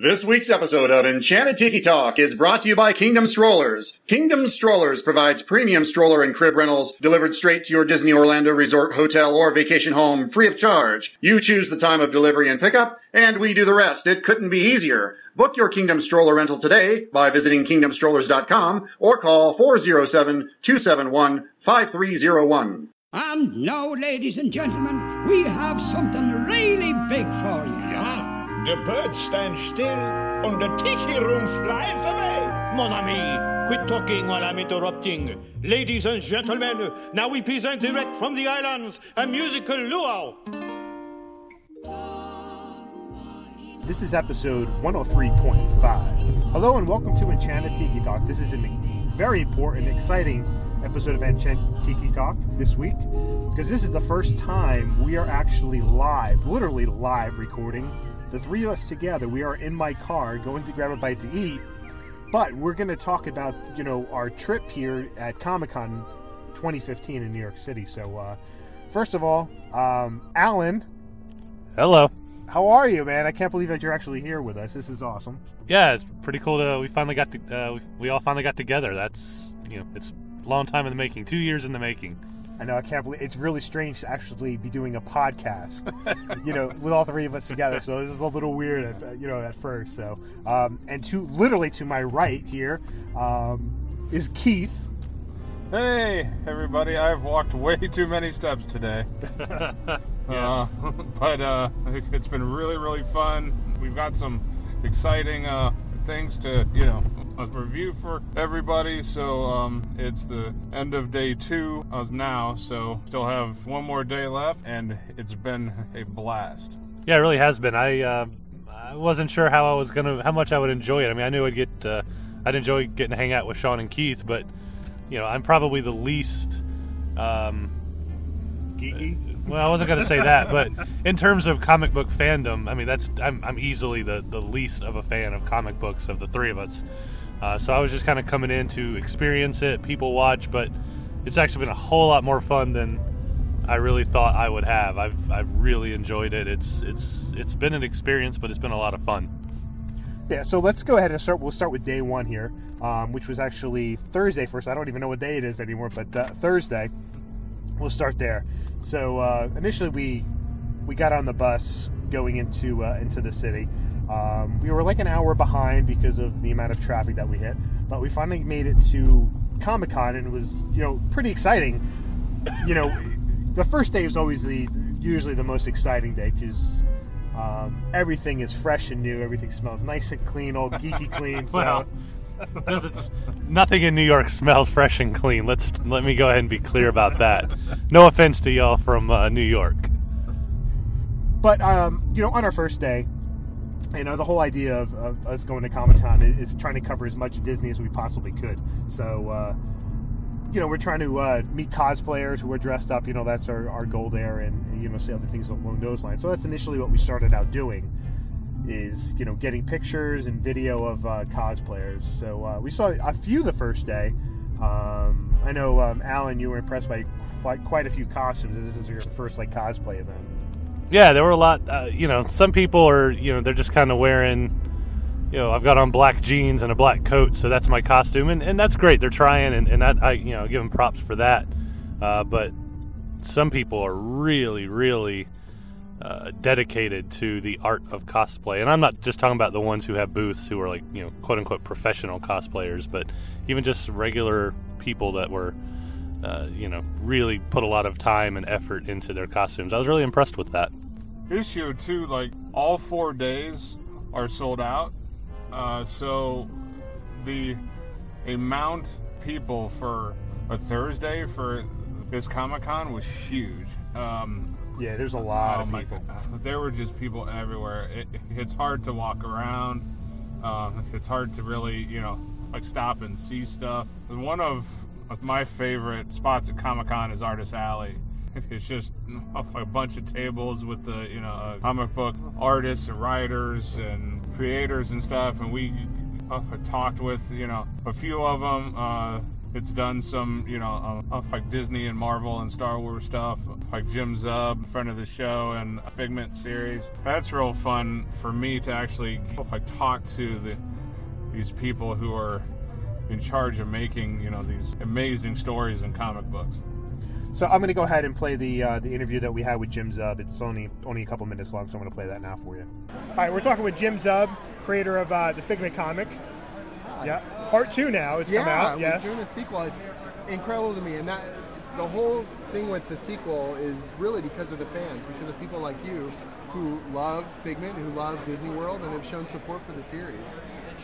This week's episode of Enchanted Tiki Talk is brought to you by Kingdom Strollers. Kingdom Strollers provides premium stroller and crib rentals delivered straight to your Disney Orlando resort, hotel, or vacation home free of charge. You choose the time of delivery and pickup, and we do the rest. It couldn't be easier. Book your Kingdom Stroller rental today by visiting kingdomstrollers.com or call 407-271-5301. And now, ladies and gentlemen, we have something really big for you. Ja, the bird stands still and the tiki room flies away. Mon ami, quit talking while I'm interrupting. Ladies and gentlemen, now we present direct from the islands a musical luau. This is episode 103.5. Hello and welcome to Enchanted Tiki Talk. This is a very important, exciting episode of Enchanted Tiki Talk this week because this is the first time we are actually live, literally live recording. The three of us together, we are in my car going to grab a bite to eat, but we're going to talk about, you know, our trip here at Comic Con 2015 in New York City. So, uh, first of all, um, Alan, Hello. how are you, man? I can't believe that you're actually here with us. This is awesome. Yeah, it's pretty cool to we finally got to uh, we, we all finally got together. That's you know it's a long time in the making, two years in the making. I know I can't believe it's really strange to actually be doing a podcast, you know, with all three of us together. So this is a little weird, at, you know, at first. So, um, and to literally to my right here um, is Keith. Hey, everybody! I've walked way too many steps today, uh, but uh, it's been really, really fun. We've got some exciting uh, things to, you know, a review for everybody. So um, it's the end of day two of now, so still have one more day left, and it's been a blast. Yeah, it really has been. I uh, I wasn't sure how I was gonna how much I would enjoy it. I mean, I knew I'd get uh, I'd enjoy getting to hang out with Sean and Keith, but you know, I'm probably the least. Um, Geeky. well, I wasn't going to say that, but in terms of comic book fandom, I mean, that's I'm, I'm easily the, the least of a fan of comic books of the three of us. Uh, so I was just kind of coming in to experience it, people watch, but it's actually been a whole lot more fun than I really thought I would have. I've I've really enjoyed it. It's it's it's been an experience, but it's been a lot of fun. Yeah. So let's go ahead and start. We'll start with day one here, um, which was actually Thursday first. I don't even know what day it is anymore, but uh, Thursday. We'll start there. So uh, initially, we we got on the bus going into uh, into the city. Um, we were like an hour behind because of the amount of traffic that we hit, but we finally made it to Comic Con, and it was you know pretty exciting. You know, the first day is always the usually the most exciting day because um, everything is fresh and new. Everything smells nice and clean, all geeky clean. So. Well, it's nothing in New York smells fresh and clean. Let's let me go ahead and be clear about that. No offense to y'all from uh, New York. But um, you know, on our first day, you know, the whole idea of, of us going to Comic Con is, trying to cover as much Disney as we possibly could. So, uh, you know, we're trying to uh, meet cosplayers who are dressed up. You know, that's our, our goal there, and, and you know, say other things along those lines. So that's initially what we started out doing, is you know, getting pictures and video of uh, cosplayers. So uh, we saw a few the first day. Um, I know, um, Alan, you were impressed by quite, quite a few costumes. This is your first like cosplay event. Yeah, there were a lot. Uh, you know, some people are. You know, they're just kind of wearing. You know, I've got on black jeans and a black coat, so that's my costume, and, and that's great. They're trying, and, and that I you know give them props for that. Uh, but some people are really, really uh, dedicated to the art of cosplay, and I'm not just talking about the ones who have booths who are like you know quote unquote professional cosplayers, but even just regular people that were. Uh, you know, really put a lot of time and effort into their costumes. I was really impressed with that. issue too like all four days are sold out uh, so the amount people for a thursday for this comic-con was huge um, Yeah, there's a lot oh of people. God. there were just people everywhere it, it's hard to walk around um, it's hard to really you know like stop and see stuff one of my favorite spots at comic-con is artist alley it's just a bunch of tables with the you know uh, comic book artists and writers and creators and stuff and we uh, talked with you know a few of them uh, It's done some, you know, uh, like Disney and Marvel and Star Wars stuff, like Jim Zub, friend of the show, and a Figment series. That's real fun for me to actually like talk to the these people who are in charge of making, you know, these amazing stories and comic books. So I'm going to go ahead and play the uh, the interview that we had with Jim Zub. It's only only a couple minutes long, so I'm going to play that now for you. All right, we're talking with Jim Zub, creator of uh, the Figment comic. Yeah, part two now. It's yeah, come out. we're Yes. doing a sequel. It's incredible to me, and that the whole thing with the sequel is really because of the fans, because of people like you who love Figment, who love Disney World, and have shown support for the series.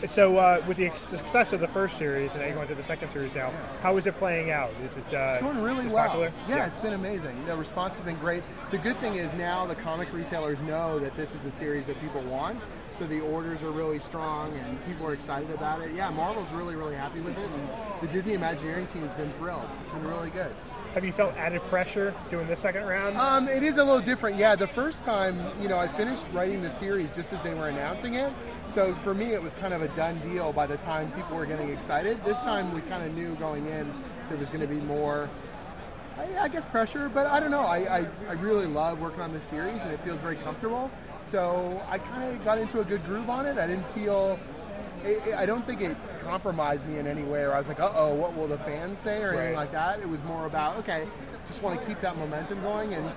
So uh, with the success of the first series and now you're going to the second series now, how is it playing out? Is it uh, It's going really well. Popular? Yeah, it's been amazing. The response has been great. The good thing is now the comic retailers know that this is a series that people want, so the orders are really strong and people are excited about it. Yeah, Marvel's really, really happy with it, and the Disney Imagineering team has been thrilled. It's been really good. Have you felt added pressure doing the second round? Um, it is a little different. Yeah, the first time, you know, I finished writing the series just as they were announcing it. So for me, it was kind of a done deal by the time people were getting excited. This time, we kind of knew going in there was going to be more, I, I guess, pressure. But I don't know. I, I, I really love working on this series, and it feels very comfortable. So I kind of got into a good groove on it. I didn't feel. I I don't think it compromised me in any way, or I was like, "Uh oh, what will the fans say?" or anything Right. like that. It was more about, okay, just want to keep that momentum going, and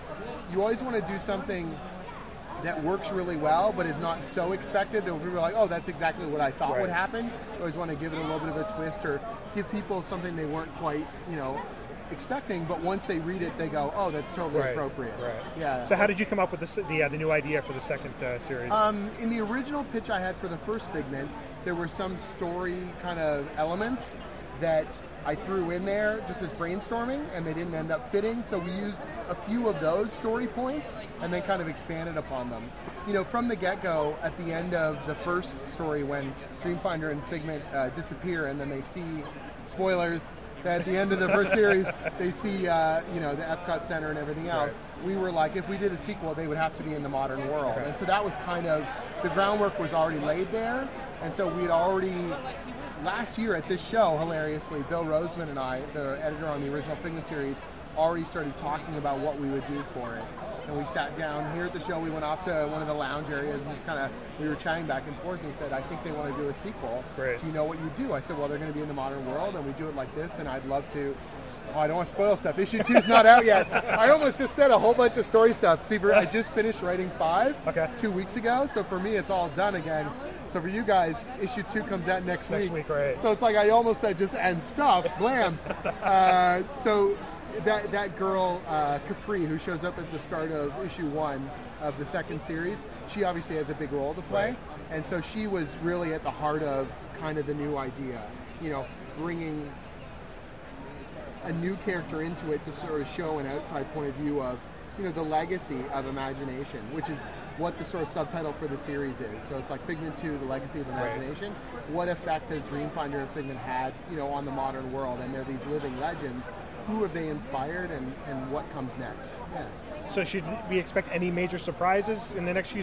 you always want to do something that works really well, but is not so expected that people are like, "Oh, that's exactly what I thought would happen." You always want to give it a little bit of a twist, or give people something they weren't quite, you know, expecting. But once they read it, they go, "Oh, that's totally Right, appropriate." right. Yeah. So how did you come up with this, the uh, the new idea for the second uh, series? Um, in the original pitch I had for the first Figment, there were some story kind of elements that I threw in there just as brainstorming, and they didn't end up fitting. So we used a few of those story points and then kind of expanded upon them. You know, from the get-go, at the end of the first story, when Dreamfinder and Figment uh, disappear, and then they see spoilers. That at the end of the first series, they see, uh, you know, the Epcot Center and everything else. We were like, if we did a sequel, they would have to be in the modern world. And so that was kind of the groundwork was already laid there. And so we had already last year at this show, hilariously, Bill Rosemann and I, the editor on the original Figment series, already started talking about what we would do for it. And we sat down here at the show. We went off to one of the lounge areas and just kind of we were chatting back and forth. And he said, "I think they want to do a sequel. Great. Do you know what you do?" I said, "Well, they're going to be in the modern world, and we do it like this, and I'd love to." Oh, I don't want to spoil stuff. Issue two's not out yet. I almost just said a whole bunch of story stuff. See, for- I just finished writing five Okay. two weeks ago, so for me, it's all done again. So for you guys, issue two comes out next, week. Next week. week, right. So it's like I almost said just and stuff, blam. uh, so that that girl uh, Capri, who shows up at the start of issue one of the second series, she obviously has a big role to play, and so she was really at the heart of kind of the new idea. You know, bringing a new character into it to sort of show an outside point of view of you know the legacy of imagination which is what the sort of subtitle for the series is. So it's like figment 2 the legacy of imagination. What effect has dreamfinder and figment had you know on the modern world? And they're these living legends. Who have they inspired and, and what comes next? Yeah. So should we expect any major surprises in the next few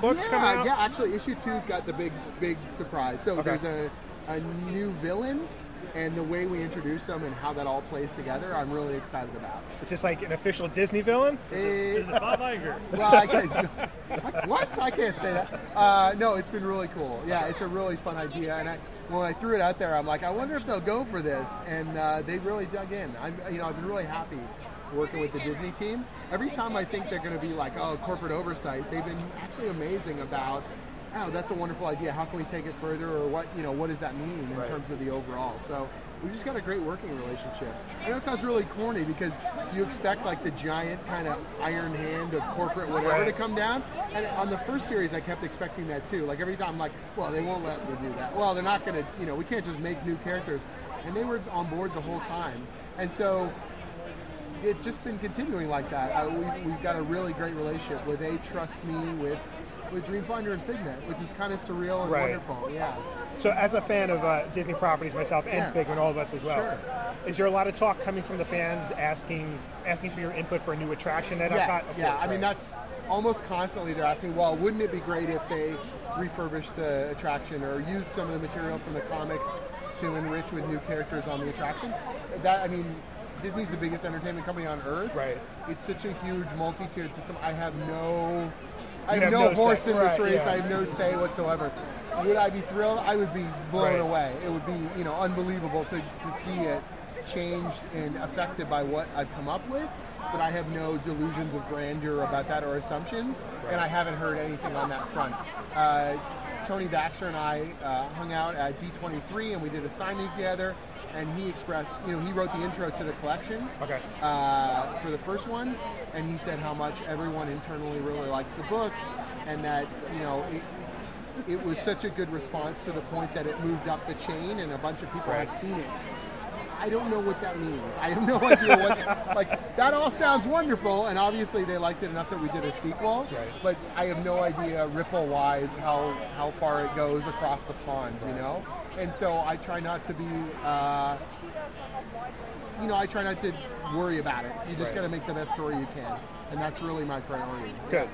books coming yeah, out? yeah actually issue two's got the big big surprise. So Okay. there's a, a new villain and the way we introduce them and how that all plays together i'm really excited about Is this like an official Disney villain? Eh, Is it Bob Iger? Well, I can't. what? I can't say that. Uh, no, it's been really cool. Yeah, it's a really fun idea, and I, when I threw it out there, I'm like, I wonder if they'll go for this, and uh, they really dug in. I'm, you know, I've been really happy working with the Disney team. Every time I think they're going to be like, oh, corporate oversight, they've been actually amazing about. Oh, that's a wonderful idea. How can we take it further, or what? You know, what does that mean in terms of the overall? So we've just got a great working relationship. I know it sounds really corny because you expect like the giant kind of iron hand of corporate whatever to come down. And on the first series, I kept expecting that too. Like every time, I'm like, well, they won't let me do that. Well, they're not going to, you know, we can't just make new characters. And they were on board the whole time. And so it's just been continuing like that. Uh, we, we've got a really great relationship where they trust me with with Dreamfinder and Figment, which is kind of surreal and Right. wonderful. Yeah. So, as a fan of uh, Disney properties myself and Yeah. Figment, all of us as well, Sure. is there a lot of talk coming from the fans asking asking for your input for a new attraction at yeah, Epcot? Of yeah. course, I mean, right. that's almost constantly they're asking, well, wouldn't it be great if they refurbished the attraction or used some of the material from the comics to enrich with new characters on the attraction. That I mean, Disney's the biggest entertainment company on earth. Right. It's such a huge multi-tiered system. I have no. I have, have no, no horse say. in this Right, race. yeah. I have no say whatsoever. Would I be thrilled? I would be blown Right. away. It would be, you know, unbelievable to, to see it changed and affected by what I've come up with. But I have no delusions of grandeur about that or assumptions, and I haven't heard anything on that front. Uh, Tony Baxter and I uh, hung out at D23 and we did a signing together. And he expressed, you know, he wrote the intro to the collection Okay. uh, for the first one, and he said how much everyone internally really likes the book, and that you know it, it was such a good response to the point that it moved up the chain, and a bunch of people have seen it. I don't know what that means. I have no idea what. like that all sounds wonderful, and obviously they liked it enough that we did a sequel. Right. But I have no idea ripple wise how how far it goes across the pond. You know, and so I try not to be. Uh, you know, I try not to worry about it. You just Right. got to make the best story you can, and that's really my priority. Good.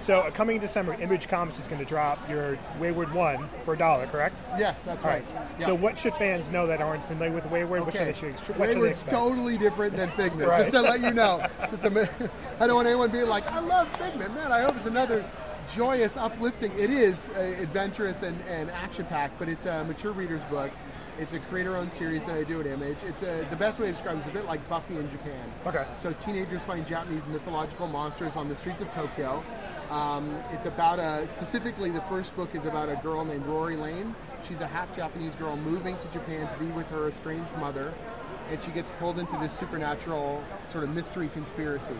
So uh, coming in December, Image Comics is going to drop your Wayward One for a dollar, correct? Yes, that's All right. right. Yeah. So what should fans know that aren't familiar with Wayward? Okay, should, what should they Wayward's totally different than Figment. Right. Just to let you know, just a. I don't want anyone being like, "I love Figment, man." I hope it's another joyous, uplifting. It is uh, adventurous and, and action packed, but it's a mature reader's book. It's a creator-owned series that I do at Image. It's a, the best way to describe it is a bit like Buffy in Japan. Okay. So teenagers find Japanese mythological monsters on the streets of Tokyo. Um, it's about a specifically the first book is about a girl named Rori Lane. She's a half Japanese girl moving to Japan to be with her estranged mother, and she gets pulled into this supernatural sort of mystery conspiracy.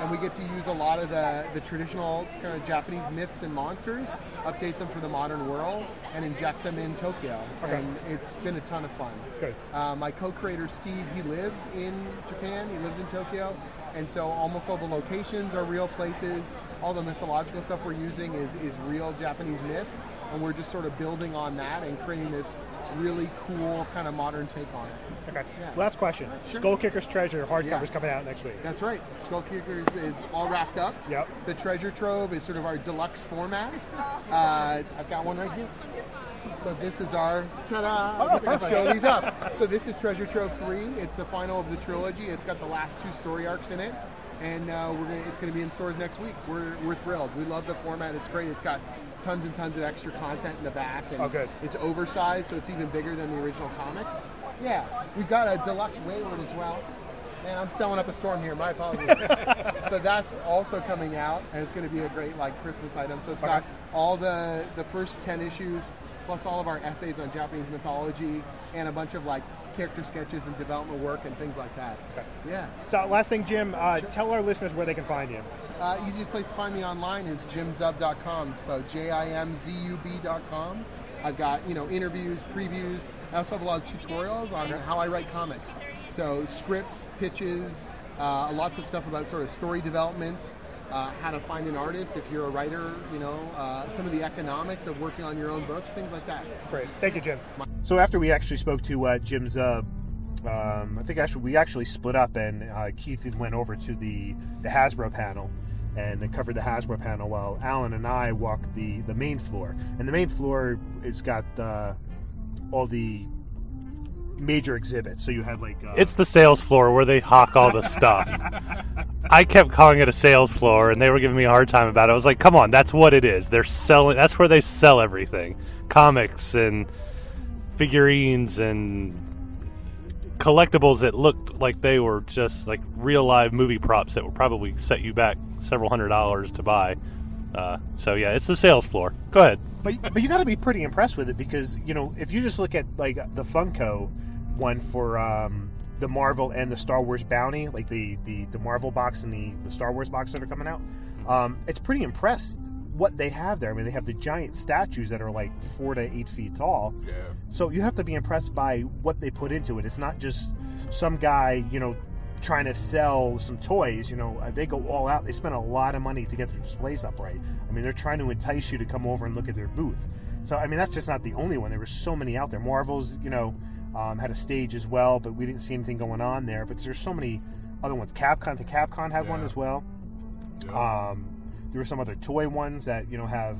And we get to use a lot of the, the traditional kind of Japanese myths and monsters, update them for the modern world, and inject them in Tokyo. Okay. And it's been a ton of fun. Good. Uh, my co-creator Steve, he lives in Japan. He lives in Tokyo, and so almost all the locations are real places. All the mythological stuff we're using is is real Japanese myth, and we're just sort of building on that and creating this really cool kind of modern take on it. Okay. Yeah. Last question. Sure. Skull Kicker's Treasure hardcover's Yeah. coming out next week. That's right. Skull Kickers is all wrapped up. Yep. The treasure trove is sort of our deluxe format. Uh, I've got one right here. So this is our ta-da. Oh, I guess I can show these up. So this is Treasure Trove three. It's the final of the trilogy. It's got the last two story arcs in it, and uh, we're gonna, it's going to be in stores next week. We're, we're thrilled. We love the format. It's great. It's got tons and tons of extra content in the back, and Oh, good. it's oversized, so it's even bigger than the original comics. Yeah, we've got a deluxe Wayward as well. Man, I'm selling up a storm here. My apologies. so that's also coming out, and it's going to be a great like Christmas item. So it's got all the the first ten issues, plus all of our essays on Japanese mythology, and a bunch of like character sketches and development work and things like that. Yeah. So last thing, Jim, uh, tell our listeners where they can find you. Uh, easiest place to find me online is jimzub.com. So J I M Z U B.com. I've got you know interviews, previews. I also have a lot of tutorials on how I write comics. So scripts, pitches, uh, lots of stuff about sort of story development, uh, how to find an artist if you're a writer. You know, uh, some of the economics of working on your own books, things like that. Great. Thank you, Jim. So after we actually spoke to uh, Jim Zub, um, I think actually we actually split up and uh, Keith went over to the, the Hasbro panel and covered the Hasbro panel while Alan and I walked the, the main floor. And the main floor has got uh, all the major exhibits. So you had like uh, It's the sales floor where they hawk all the stuff. I kept calling it a sales floor, and they were giving me a hard time about it. I was like, "Come on, that's what it is. They're selling. That's where they sell everything: comics and figurines and collectibles that looked like they were just like real live movie props that would probably set you back several hundred dollars to buy." Uh, so yeah, it's the sales floor. Go ahead. but but you got to be pretty impressed with it because you know if you just look at like the Funko one for um, the Marvel and the Star Wars Bounty, like the the, the Marvel box and the, the Star Wars box that are coming out, um, it's pretty impressed what they have there. I mean, they have the giant statues that are like four to eight feet tall. Yeah. So you have to be impressed by what they put into it. It's not just some guy, you know, trying to sell some toys. You know, uh, they go all out. They spend a lot of money to get their displays up right. I mean, they're trying to entice you to come over and look at their booth. So I mean, that's just not the only one. There were so many out there. Marvel's, you know, um, had a stage as well, but we didn't see anything going on there. But there's so many other ones. Capcom, the Capcom had one as well. Yeah. Um, there were some other toy ones that you know have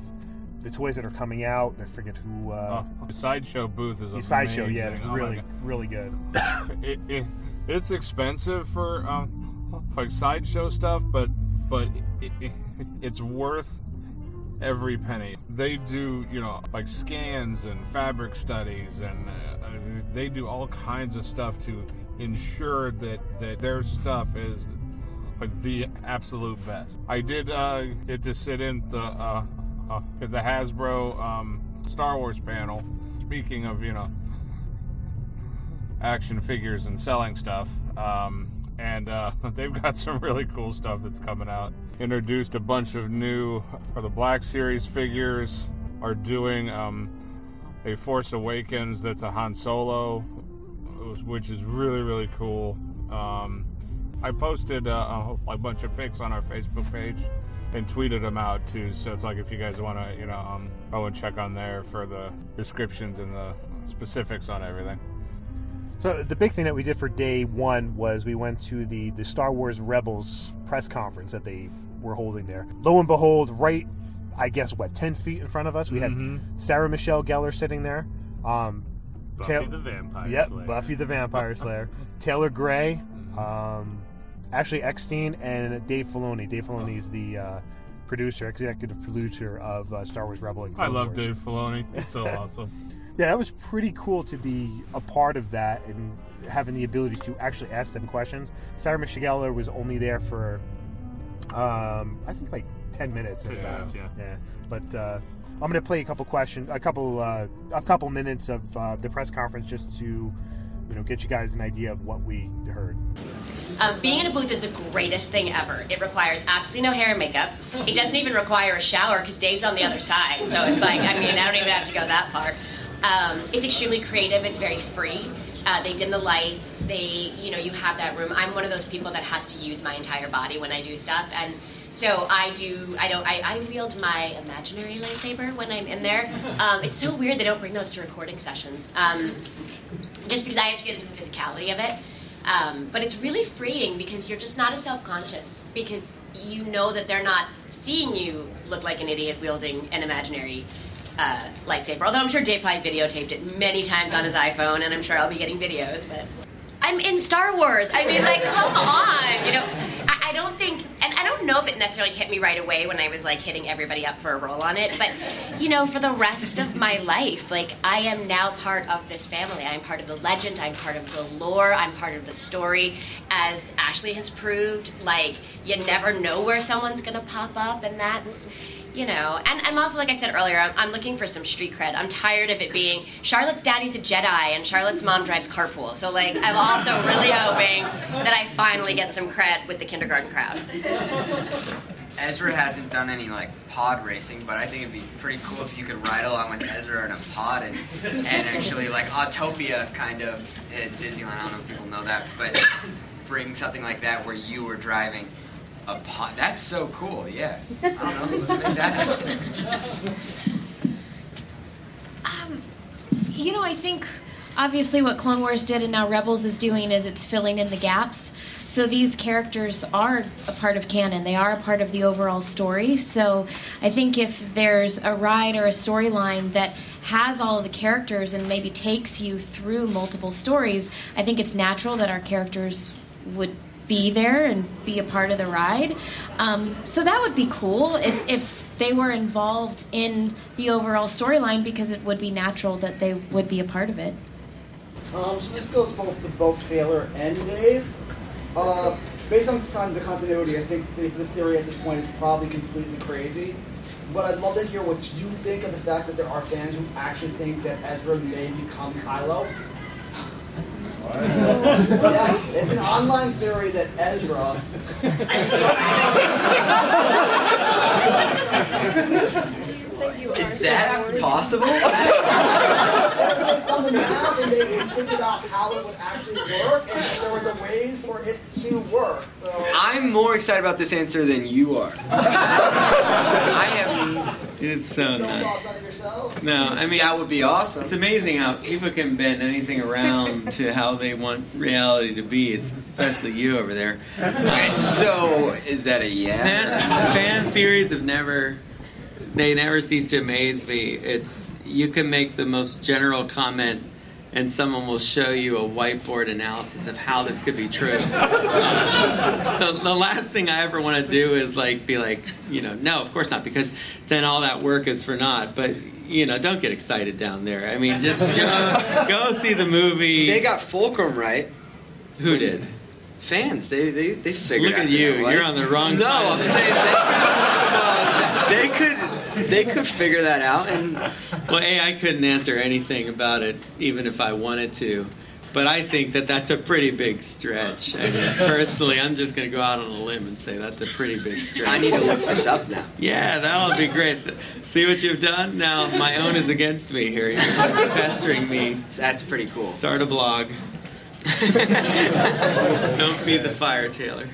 the toys that are coming out. I forget who. Uh, Oh, the sideshow booth is the sideshow, yeah, amazing. it's Oh really really good. it, it, it's expensive for um, like sideshow stuff, but but it, it, it's worth every penny. They do you know like scans and fabric studies, and uh, they do all kinds of stuff to ensure that that their stuff is the absolute best. I did uh, get to sit in the uh, uh, the Hasbro um, Star Wars panel. Speaking of you know action figures and selling stuff. Um, and uh, they've got some really cool stuff that's coming out. Introduced a bunch of new, or the Black Series figures are doing um, a Force Awakens that's a Han Solo, which is really, really cool. Um, I posted uh, a, bunch of pics on our Facebook page and tweeted them out too. So it's like if you guys want to, you know, um, go and check on there for the descriptions and the specifics on everything. So the big thing that we did for day one was we went to the the Star Wars Rebels press conference that they were holding there. Lo and behold, right, I guess what ten feet in front of us, we had Sarah Michelle Gellar sitting there. Um, Buffy Tail- the Vampire Yep, Slayer. Buffy the Vampire Slayer, Taylor Gray, um, Ashley Eckstein, and Dave Filoni. Dave Filoni is the uh, producer, executive producer of uh, Star Wars Rebel. And I love Wars. Dave Filoni. It's so awesome. Yeah, that was pretty cool to be a part of that and having the ability to actually ask them questions. Sarah Michelle was only there for, um, I think like ten minutes. If that. yeah. yeah. But uh, I'm going to play a couple questions, a couple, uh, a couple minutes of uh, the press conference just to, you know, get you guys an idea of what we heard. Um, being in a booth is the greatest thing ever. It requires absolutely no hair and makeup. It doesn't even require a shower because Dave's on the other side. So it's like, I mean, I don't even have to go that far. Um, it's extremely creative. It's very free. Uh, they dim the lights. They, you know, you have that room. I'm one of those people that has to use my entire body when I do stuff, and so I do. I don't. I, I wield my imaginary lightsaber when I'm in there. Um, it's so weird they don't bring those to recording sessions. Um, just because I have to get into the physicality of it. Um, but it's really freeing because you're just not as self conscious because you know that they're not seeing you look like an idiot wielding an imaginary uh, lightsaber. Although I'm sure Dave probably videotaped it many times on his iPhone, and I'm sure I'll be getting videos. But I'm in Star Wars. I mean, like, come on. You know, I, I don't think, and I don't know if it necessarily hit me right away when I was like hitting everybody up for a role on it, but you know, for the rest of my life, like, I am now part of this family. I'm part of the legend. I'm part of the lore. I'm part of the story. As Ashley has proved, like, you never know where someone's gonna pop up, and that's you know, and I'm also, like I said earlier, I'm, I'm looking for some street cred. I'm tired of it being Charlotte's daddy's a Jedi and Charlotte's mom drives carpool. So, like, I'm also really hoping that I finally get some cred with the kindergarten crowd. Ezra hasn't done any like pod racing, but I think it'd be pretty cool if you could ride along with Ezra in a pod and, and actually like Autopia kind of at Disneyland. I don't know if people know that, but bring something like that where you were driving a pod. That's so cool. Yeah. I don't know. That. Um, you know, I think obviously what Clone Wars did and now Rebels is doing is it's filling in the gaps. So these characters are a part of canon. They are a part of the overall story. So I think if there's a ride or a storyline that has all of the characters and maybe takes you through multiple stories, I think it's natural that our characters would be there and be a part of the ride. Um, so that would be cool if, if they were involved in the overall storyline because it would be natural that they would be a part of it. Um, so this goes both to both Taylor and Dave. Uh, based on the continuity, I think the, the theory at this point is probably completely crazy. But I'd love to hear what you think of the fact that there are fans who actually think that Ezra may become Kylo. Yeah, it's an online theory that Ezra. Is that possible? They've the math and they figured out how it would actually work, and there were the ways for it to work. So I'm more excited about this answer than you are. I am. It's so no nuts. thoughts on it yourself. No, I mean That would be awesome. It's amazing how people can bend anything around to how they want reality to be, especially you over there. Okay, so is that a yeah? Fan, fan theories have never they never cease to amaze me. It's you can make the most general comment, and someone will show you a whiteboard analysis of how this could be true. Uh, the, the last thing I ever want to do is like be like, you know, no, of course not, because then all that work is for naught. But you know, don't get excited down there. I mean, just go, go see the movie. They got Fulcrum right. Who did? Fans, they they they figured. Look out at you. You're on the wrong no, I'm saying they, no, they could they could figure that out, and Well, A, I couldn't answer anything about it, even if I wanted to. But I think that that's a pretty big stretch. I mean, personally, I'm just going to go out on a limb and say that's a pretty big stretch. I need to look this up now. Yeah, that'll be great. See what you've done? Now my own is against me here. You're pestering me. That's pretty cool. Start a blog. Don't feed the fire, Taylor.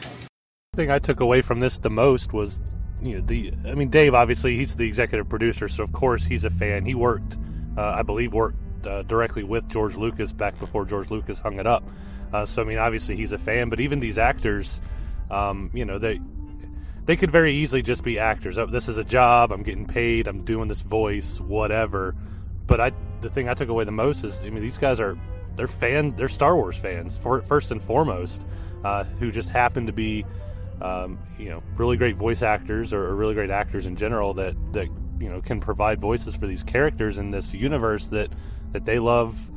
The thing I took away from this the most was, you know, the. I mean, Dave obviously he's the executive producer, so of course he's a fan. He worked, uh, I believe, worked uh, directly with George Lucas back before George Lucas hung it up. Uh, so I mean, obviously he's a fan, but even these actors, um, you know, they they could very easily just be actors. Oh, this is a job. I'm getting paid. I'm doing this voice, whatever. But I, the thing I took away the most is, I mean, these guys are they're fan, they're Star Wars fans for, first and foremost, uh, who just happen to be, um, you know, really great voice actors or, or really great actors in general that that you know can provide voices for these characters in this universe that that they love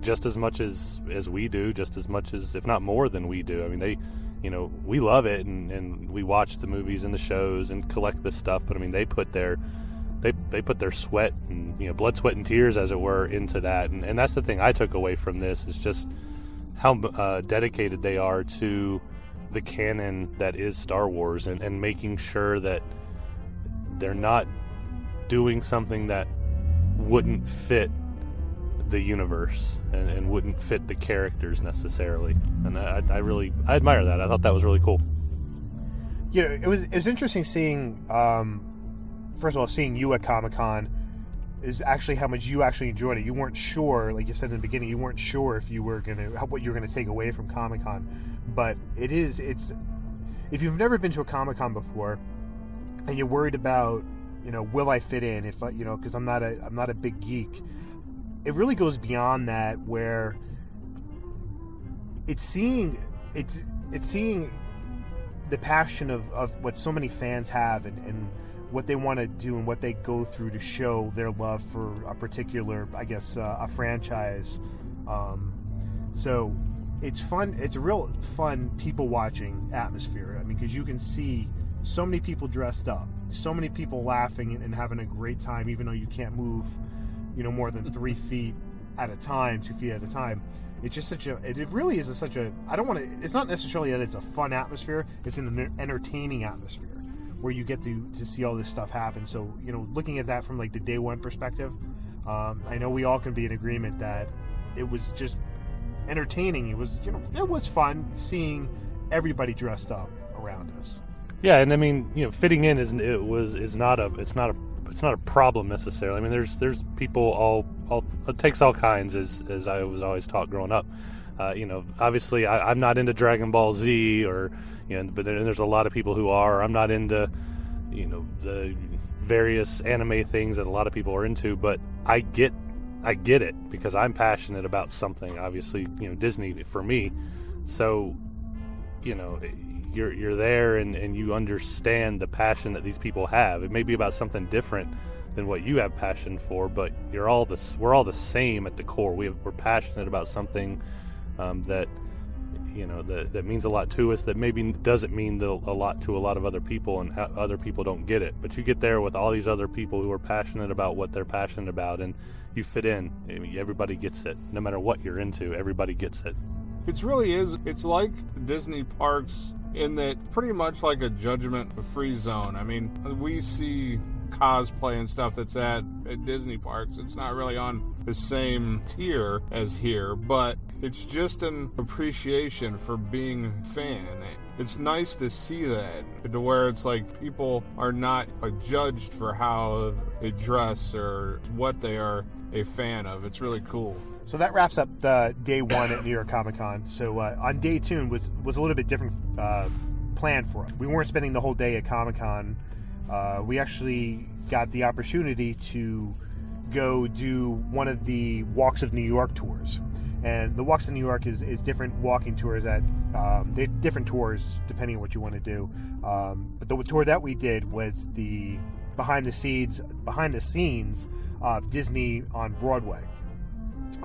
just as much as as we do, just as much as if not more than we do. I mean, they, you know, we love it and, and we watch the movies and the shows and collect the stuff. But I mean, they put their they they put their sweat and you know blood, sweat, and tears, as it were, into that. And, and that's the thing I took away from this is just how uh, dedicated they are to the canon that is Star Wars and, and making sure that they're not doing something that wouldn't fit the universe and, and wouldn't fit the characters necessarily. And I, I really I admire that. I thought that was really cool. you know, it was it was interesting seeing. Um, first of all, seeing you at Comic Con is actually how much you actually enjoyed it. You weren't sure, like you said in the beginning, you weren't sure if you were gonna what you were gonna take away from Comic Con, but it is it's if you've never been to a Comic Con before and you're worried about you know will I fit in if I, you know because I'm not a I'm not a big geek. It really goes beyond that where it's seeing it's it's seeing the passion of, of what so many fans have and, and what they want to do and what they go through to show their love for a particular, I guess, uh, a franchise. Um, so it's fun. It's a real fun people watching atmosphere. I mean, because you can see so many people dressed up, so many people laughing and, and having a great time, even though you can't move, you know, more than three feet at a time, two feet at a time. It's just such a. It it really is a, such a. I don't want to. It's not necessarily that it's a fun atmosphere. It's an entertaining atmosphere where you get to to see all this stuff happen. So you know, looking at that from like the day one perspective, um, I know we all can be in agreement that it was just entertaining. It was you know it was fun seeing everybody dressed up around us. Yeah, and I mean, you know, fitting in isn't it was is not a it's not a it's not a problem necessarily. I mean, there's there's people all all it takes all kinds as as I was always taught growing up. Uh, you know, obviously I, I'm not into Dragon Ball Z or you know, but then there's a lot of people who are. I'm not into you know the various anime things that a lot of people are into, but I get I get it because I'm passionate about something. Obviously, you know, Disney for me. So, you know, you're you're there and, and you understand the passion that these people have. It may be about something different than what you have passion for, but you're all this. We're all the same at the core. We have, we're passionate about something um, that you know that that means a lot to us. That maybe doesn't mean the, a lot to a lot of other people, and other people don't get it. But you get there with all these other people who are passionate about what they're passionate about, and you fit in. I mean, everybody gets it, no matter what you're into. Everybody gets it. It really is. It's like Disney parks in that pretty much like a judgment free zone. I mean, we see cosplay and stuff that's at, at Disney parks. It's not really on the same tier as here, but it's just an appreciation for being a fan. It's nice to see that, to where it's like people are not judged for how they dress or what they are a fan of. It's really cool. So that wraps up the day one at New York Comic Con. So uh, on day two was was a little bit different uh, plan for us. We weren't spending the whole day at Comic Con. Uh, we actually got the opportunity to go do one of the Walks of New York tours. And the Walks of New York is, is different walking tours that um, they're different tours depending on what you want to do. Um, but the tour that we did was the behind the scenes behind the scenes of Disney on Broadway.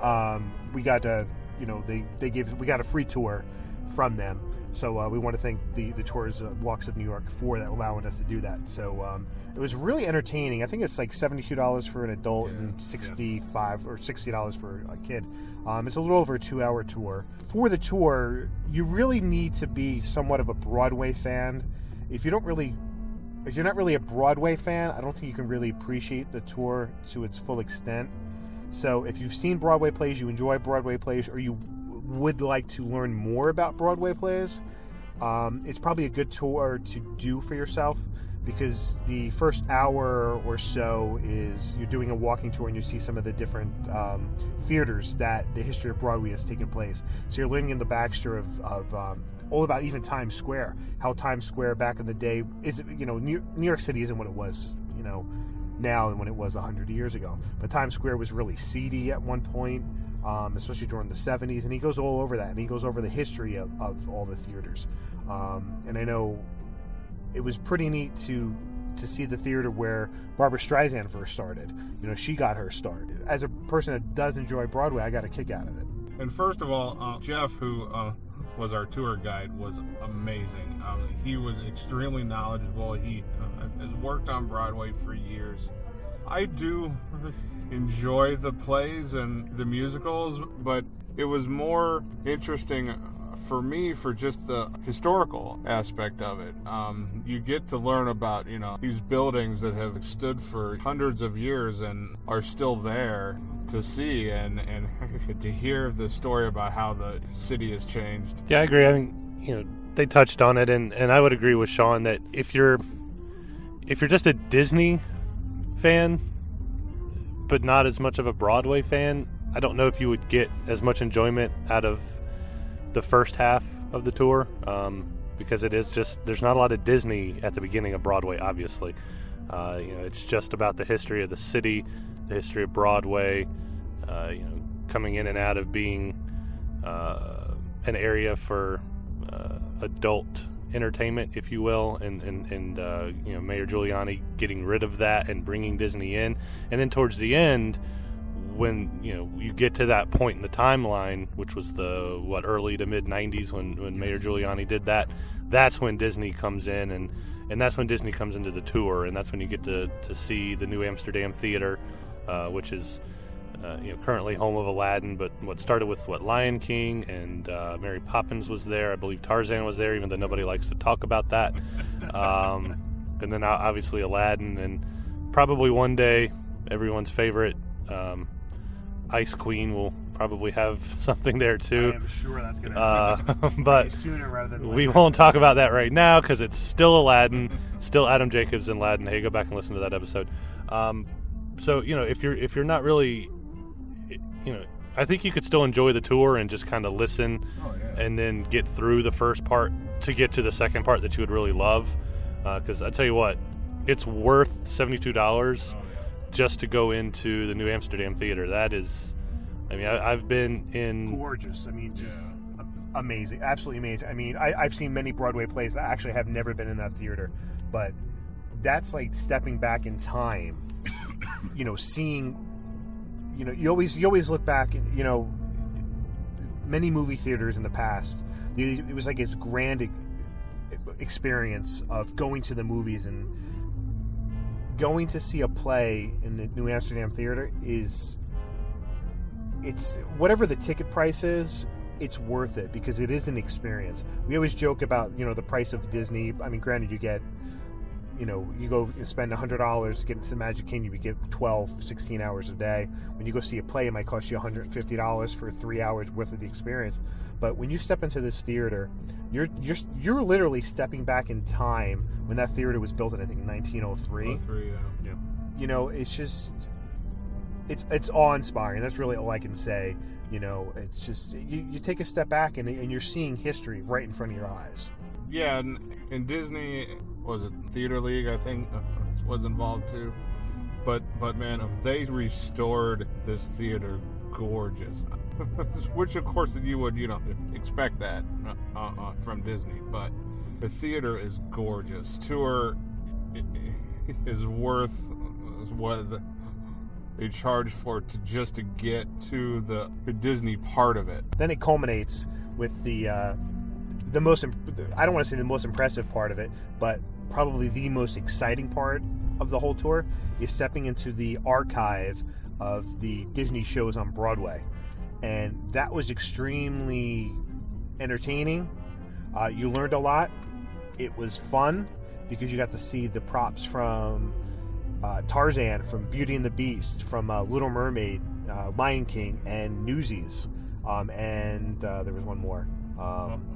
Um, we got a you know they they gave we got a free tour from them. So uh, we want to thank the the tours uh, Walks of New York for that allowing us to do that. So um, it was really entertaining. I think it's like seventy two dollars for an adult yeah, and sixty five yeah. or sixty dollars for a kid. Um, it's a little over a two hour tour. For the tour, you really need to be somewhat of a Broadway fan. If you don't really if you're not really a Broadway fan, I don't think you can really appreciate the tour to its full extent. So if you've seen Broadway plays, you enjoy Broadway plays, or you would like to learn more about Broadway plays, um, it's probably a good tour to do for yourself because the first hour or so is you're doing a walking tour and you see some of the different um, theaters that the history of Broadway has taken place. So you're learning in the backstory of, of um, all about even Times Square, how Times Square back in the day is, you know, New, New York City isn't what it was, you know, now than when it was 100 years ago. But Times Square was really seedy at one point um, especially during the 70s. And he goes all over that, and he goes over the history of, of all the theaters. Um, and I know it was pretty neat to to see the theater where Barbra Streisand first started. You know, she got her start. As a person that does enjoy Broadway, I got a kick out of it. And first of all, uh, Jeff, who uh, was our tour guide, was amazing. Um, he was extremely knowledgeable. He uh, has worked on Broadway for years. I do enjoy the plays and the musicals, but it was more interesting for me for just the historical aspect of it. Um, you get to learn about, you know, these buildings that have stood for hundreds of years and are still there to see and, and to hear the story about how the city has changed. Yeah, I agree. I mean, you know, they touched on it and, and I would agree with Sean that if you're if you're just a Disney fan, but not as much of a Broadway fan, I don't know if you would get as much enjoyment out of the first half of the tour um, because it is just there's not a lot of Disney at the beginning of Broadway. Obviously, uh, you know it's just about the history of the city, the history of Broadway. Uh, you know, coming in and out of being uh, an area for uh, adult entertainment, if you will, and and and uh, you know Mayor Giuliani getting rid of that and bringing Disney in, and then towards the end, when you know you get to that point in the timeline, which was the what early to mid '90s when when Mayor Giuliani did that, that's when Disney comes in and and that's when Disney comes into the tour, and that's when you get to to see the New Amsterdam Theater, uh, which is uh, you know, currently home of Aladdin, but what started with what Lion King and uh, Mary Poppins was there. I believe Tarzan was there, even though nobody likes to talk about that. Um, and then obviously Aladdin, and probably one day everyone's favorite um, Ice Queen will probably have something there too. I am sure that's going to uh, but sooner rather than we won't talk about that right now because it's still Aladdin, still Adam Jacobs and Aladdin. Hey, go back and listen to that episode. Um, so you know if you're if you're not really you know, I think you could still enjoy the tour and just kind of listen oh, yeah. and then get through the first part to get to the second part that you would really love. Because uh, I tell you what, it's worth $72 oh, yeah. just to go into the New Amsterdam Theater. That is, I mean, I, have been in. Gorgeous. I mean, just. Yeah. Amazing, absolutely amazing. I mean, I, I've seen many Broadway plays that actually have never been in that theater, but that's like stepping back in time you know seeing you know, you always you always look back, you know, many movie theaters in the past. It was like its grand experience of going to the movies and going to see a play in the New Amsterdam Theater is it's whatever the ticket price is it's worth it because it is an experience. We always joke about, you know, the price of Disney. I mean, granted, you get you know, you go and spend $100 to get into the Magic Kingdom, you get 12, 16 hours a day. When you go see a play, it might cost you $150 for three hours worth of the experience. But when you step into this theater, you're you're you're literally stepping back in time when that theater was built in I think 1903. 03, yeah. yeah. You know, it's just it's it's awe inspiring. That's really all I can say. You know, it's just you, you take a step back and, and you're seeing history right in front of your eyes. Yeah, and in Disney was it Theater League? I think was involved too. But but man, they restored this theater gorgeous. Which of course you would you know expect that uh, uh, from Disney, but the theater is gorgeous. Tour is worth what they charge for to just to get to the, the Disney part of it. Then it culminates with the uh, the most I don't want to say the most impressive part of it, but probably the most exciting part of the whole tour is stepping into the archive of the Disney shows on Broadway, and that was extremely entertaining. Uh, you learned a lot. It was fun because you got to see the props from uh, Tarzan, from Beauty and the Beast, from uh, Little Mermaid, uh, Lion King, and Newsies. Um, and uh, there was one more. Um,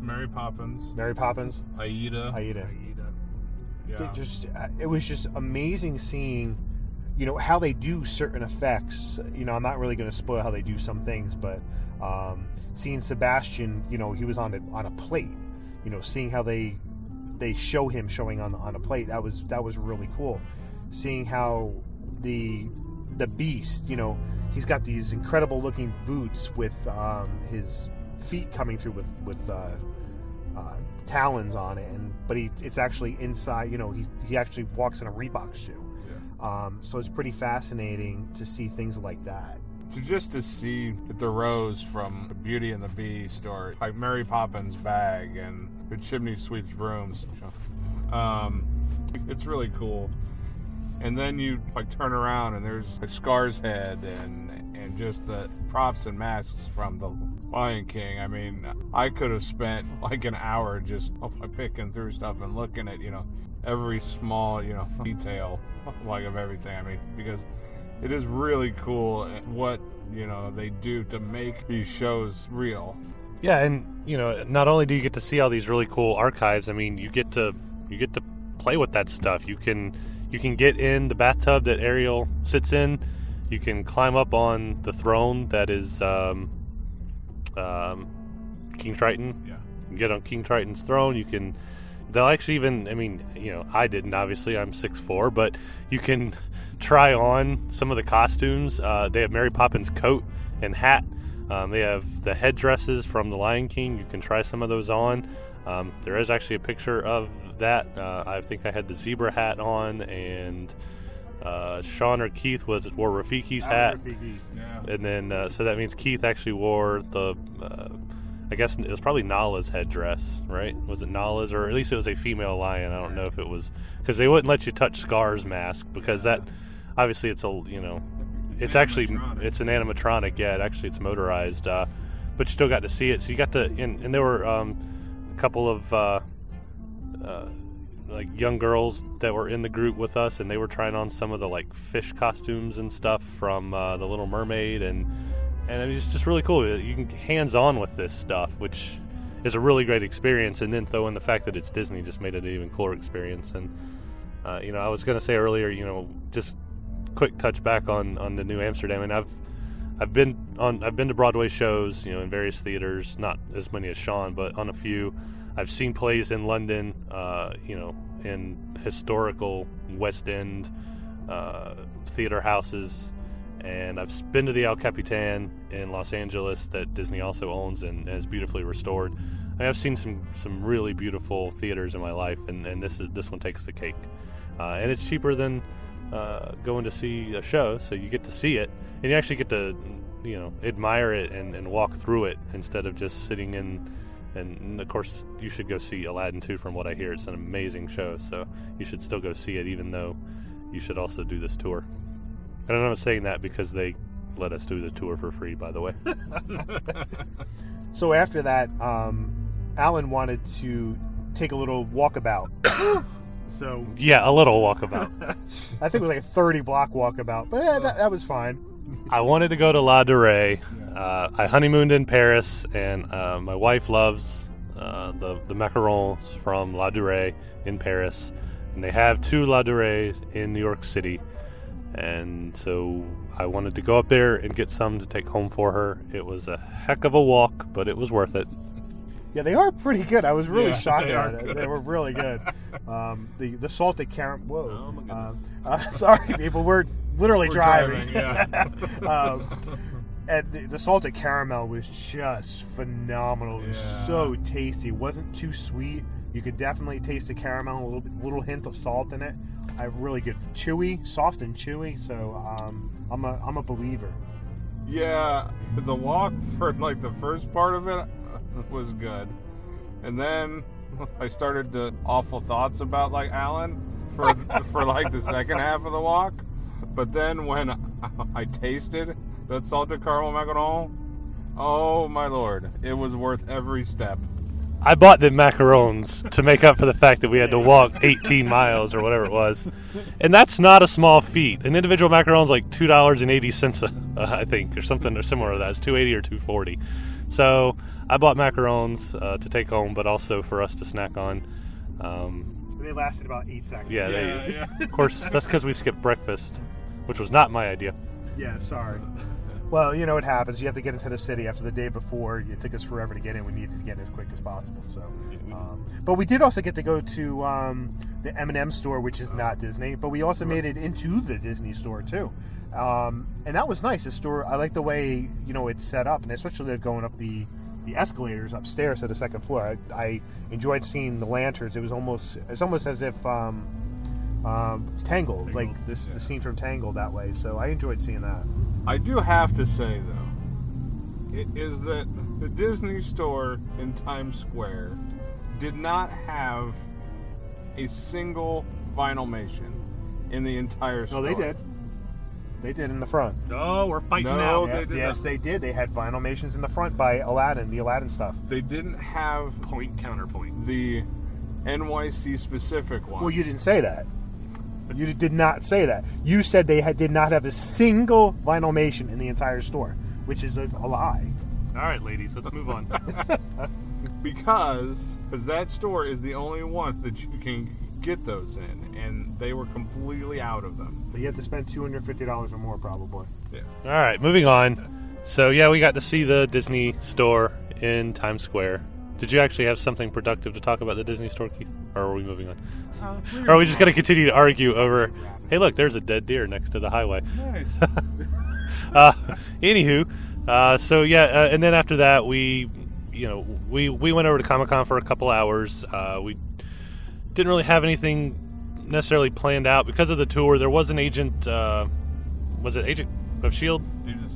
Mary Poppins. Mary Poppins. Aida. Aida. Aida. Yeah. It just uh, it was just amazing seeing, you know, how they do certain effects. You know, I'm not really going to spoil how they do some things, but um, seeing Sebastian, you know, he was on a on a plate. You know, seeing how they they show him showing on on a plate that was that was really cool. Seeing how the the beast, you know, he's got these incredible looking boots with um, his feet coming through with with uh, uh, talons on it, and but he it's actually inside. You know, he he actually walks in a Reebok shoe. Yeah. Um, so it's pretty fascinating to see things like that. To just to see the rose from Beauty and the Beast, or like Mary Poppins' bag and the chimney sweeps brooms. Um, it's really cool. And then you like turn around and there's a Scar's head and and just the props and masks from the Lion King. I mean, I could have spent like an hour just picking through stuff and looking at, you know, every small, you know, detail like of everything. I mean, because it is really cool what, you know, they do to make these shows real. Yeah, and you know, not only do you get to see all these really cool archives, I mean, you get to you get to play with that stuff. You can you can get in the bathtub that Ariel sits in. You can climb up on the throne that is um, um, King Triton. Yeah. You get on King Triton's throne. You can. They'll actually even. I mean, you know, I didn't. Obviously, I'm six four, but you can try on some of the costumes. Uh, they have Mary Poppins coat and hat. Um, they have the headdresses from the Lion King. You can try some of those on. Um, there is actually a picture of that. Uh, I think I had the zebra hat on, and uh, Sean or Keith was wore Rafiki's hat, Rafiki, yeah. and then uh, so that means Keith actually wore the. Uh, I guess it was probably Nala's headdress, right? Was it Nala's, or at least it was a female lion? I don't know if it was because they wouldn't let you touch Scar's mask because that obviously it's a you know it's actually it's an animatronic. Yeah, it actually it's motorized, uh, but you still got to see it. So you got to and, and there were um, a couple of uh, uh, like young girls that were in the group with us, and they were trying on some of the like fish costumes and stuff from uh, the Little Mermaid, and and it's just really cool. You can hands on with this stuff, which is a really great experience. And then throw in the fact that it's Disney just made it an even cooler experience. And uh, you know, I was going to say earlier, you know, just quick touch back on on the New Amsterdam, and I've I've been on I've been to Broadway shows, you know, in various theaters, not as many as Sean, but on a few. I've seen plays in London, uh, you know, in historical West End uh, theater houses, and I've been to the El Capitan in Los Angeles that Disney also owns and has beautifully restored. I have seen some some really beautiful theaters in my life, and, and this is this one takes the cake, uh, and it's cheaper than uh, going to see a show, so you get to see it, and you actually get to, you know, admire it and, and walk through it instead of just sitting in. And of course, you should go see Aladdin too. From what I hear, it's an amazing show, so you should still go see it, even though you should also do this tour. And I'm not saying that because they let us do the tour for free, by the way. so after that, um, Alan wanted to take a little walkabout. So yeah, a little walkabout. I think it was like a thirty block walkabout, but yeah, that, that was fine. I wanted to go to Ladurée. Uh, I honeymooned in Paris, and uh, my wife loves uh, the the macarons from Ladurée in Paris, and they have two Ladurées in New York City, and so I wanted to go up there and get some to take home for her. It was a heck of a walk, but it was worth it. Yeah, they are pretty good. I was really Yeah, shocked they at it. good. They were really good. Um, the the salted caramel. Whoa. Oh, my Um, uh, sorry, people. We're literally We're driving. driving, yeah. um, and the, the salted caramel was just phenomenal. It was Yeah. so tasty. It wasn't too sweet. You could definitely taste the caramel, a little bit- little hint of salt in it. I have really good, chewy, soft and chewy. So um, I'm a I'm a believer. Yeah, the walk for like the first part of it was good, and then I started to awful thoughts about like Alan for for like the second half of the walk. But then when I tasted that salted caramel macaron, oh my lord, it was worth every step. I bought the macarons to make up for the fact that we had to walk 18 miles or whatever it was, and that's not a small feat. An individual macaron's like two dollars and eighty cents, uh, I think, or something or similar to that. It's two eighty or two forty. So I bought macarons uh, to take home, but also for us to snack on. Um, They lasted about eight seconds. yeah, they, Yeah, yeah. of course, that's because we skipped breakfast, which was not my idea. Yeah, sorry. Well, you know what happens. You have to get into the city after the day before. It took us forever to get in. We needed to get in as quick as possible. So, um, but we did also get to go to um, the M&M store, which is not Disney. But we also made it into the Disney store too, um, and that was nice. The store, I like the way you know it's set up, and especially going up the the escalators upstairs to the second floor. I, I enjoyed seeing the lanterns. It was almost it's almost as if. Um, um, Tangled, like this, the scene from Tangled that way. So I enjoyed seeing that. I do have to say though, it is that the Disney store in Times Square did not have a single vinylmation in the entire store. No, they did. They did in the front. Oh, we're fighting No, now. they did yes, not. they did. They had vinylmations in the front by Aladdin, the Aladdin stuff. They didn't have Point counterpoint. the NYC specific one. Well, you didn't say that. You did not say that. You said they had, did not have a single vinylmation in the entire store, which is a, a lie. All right, ladies, let's move on. because because that store is the only one that you can get those in, and they were completely out of them. But you have to spend two hundred fifty dollars or more, probably. Yeah. All right, moving on. So yeah, we got to see the Disney store in Times Square. Did you actually have something productive to talk about the Disney store, Keith? Or are we moving on? or are we just going to continue to argue over? Hey, look, there's a dead deer next to the highway. Nice. uh, anywho, uh, so yeah, uh, and then after that, we, you know, we we went over to Comic Con for a couple hours. Uh, we didn't really have anything necessarily planned out because of the tour. There was an agent. Uh, was it agent of Shield?